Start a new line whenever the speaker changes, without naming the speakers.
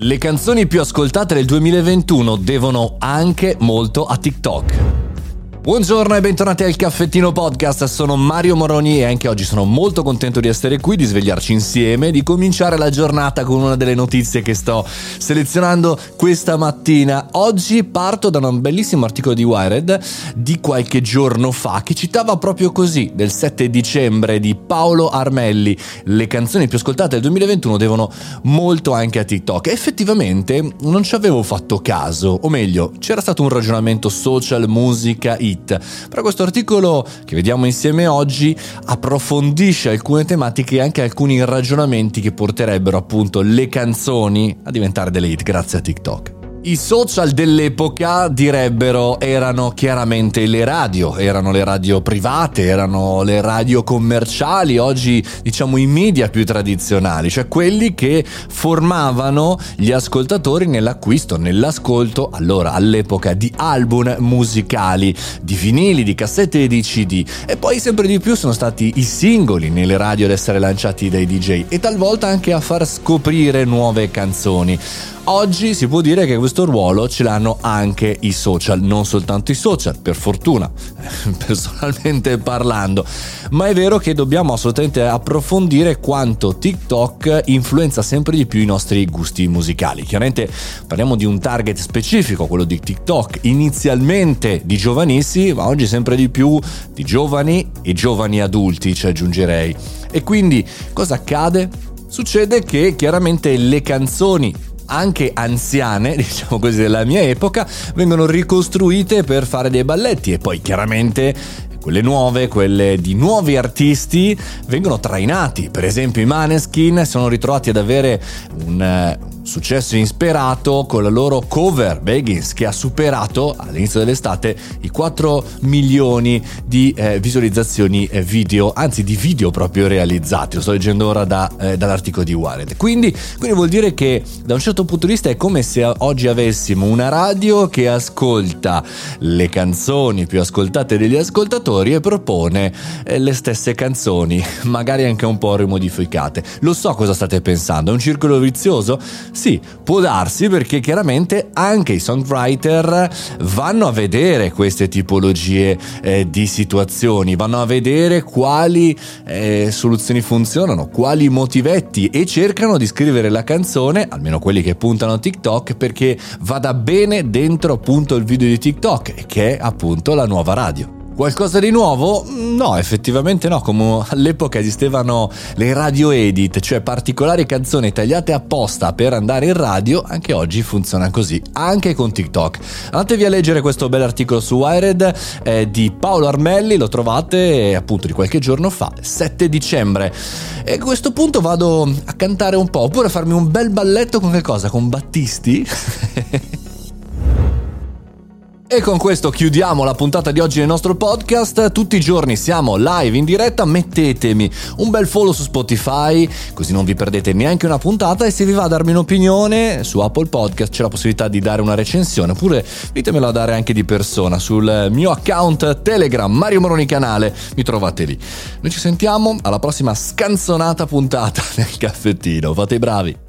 Le canzoni più ascoltate del 2021 devono anche molto a TikTok. Buongiorno e bentornati al Caffettino Podcast, sono Mario Moroni e anche oggi sono molto contento di essere qui, di svegliarci insieme, di cominciare la giornata con una delle notizie che sto selezionando questa mattina. Oggi parto da un bellissimo articolo di Wired di qualche giorno fa che citava proprio così, del 7 dicembre di Paolo Armelli, le canzoni più ascoltate del 2021 devono molto anche a TikTok. E effettivamente non ci avevo fatto caso, o meglio, c'era stato un ragionamento social, musica, it hit. Però questo articolo che vediamo insieme oggi approfondisce alcune tematiche e anche alcuni ragionamenti che porterebbero appunto le canzoni a diventare delle hit grazie a TikTok. I social dell'epoca direbbero erano chiaramente le radio, erano le radio private, erano le radio commerciali, oggi diciamo i media più tradizionali, cioè quelli che formavano gli ascoltatori nell'acquisto, nell'ascolto, allora all'epoca di album musicali, di vinili, di cassette e di CD e poi sempre di più sono stati i singoli nelle radio ad essere lanciati dai DJ e talvolta anche a far scoprire nuove canzoni. Oggi si può dire che questo ruolo ce l'hanno anche i social, non soltanto i social, per fortuna, personalmente parlando, ma è vero che dobbiamo assolutamente approfondire quanto TikTok influenza sempre di più i nostri gusti musicali. Chiaramente parliamo di un target specifico, quello di TikTok, inizialmente di giovanissimi, ma oggi sempre di più di giovani e giovani adulti, ci aggiungerei. E quindi cosa accade? Succede che chiaramente le canzoni anche anziane, diciamo così, della mia epoca, vengono ricostruite per fare dei balletti e poi chiaramente quelle nuove, quelle di nuovi artisti, vengono trainati. Per esempio i Maneskin sono ritrovati ad avere un, eh, successo insperato con la loro cover Beggins che ha superato all'inizio dell'estate i 4 milioni di eh, visualizzazioni eh, video, anzi di video proprio realizzati. Lo sto leggendo ora da, eh, dall'articolo di Wired. Quindi, quindi vuol dire che da un certo punto di vista è come se oggi avessimo una radio che ascolta le canzoni più ascoltate degli ascoltatori e propone eh, le stesse canzoni, magari anche un po' rimodificate. Lo so cosa state pensando, è un circolo vizioso? Sì, può darsi perché chiaramente anche i songwriter vanno a vedere queste tipologie eh, di situazioni, vanno a vedere quali eh, soluzioni funzionano, quali motivetti e cercano di scrivere la canzone, almeno quelli che puntano a TikTok, perché vada bene dentro appunto il video di TikTok, che è appunto la nuova radio. Qualcosa di nuovo? No, effettivamente no, come all'epoca esistevano le radio edit, cioè particolari canzoni tagliate apposta per andare in radio, anche oggi funziona così, anche con TikTok. Andatevi a leggere questo bell'articolo su Wired eh, di Paolo Armelli, lo trovate appunto di qualche giorno fa, 7 dicembre. E a questo punto vado a cantare un po', oppure a farmi un bel balletto con che cosa? Con Battisti? E con questo chiudiamo la puntata di oggi del nostro podcast. Tutti i giorni siamo live in diretta. Mettetemi un bel follow su Spotify, così non vi perdete neanche una puntata. E se vi va a darmi un'opinione su Apple Podcast, c'è la possibilità di dare una recensione. Oppure ditemelo a dare anche di persona sul mio account Telegram, Mario Moroni Canale. Mi trovate lì. Noi ci sentiamo alla prossima scanzonata puntata del caffettino. Fate i bravi.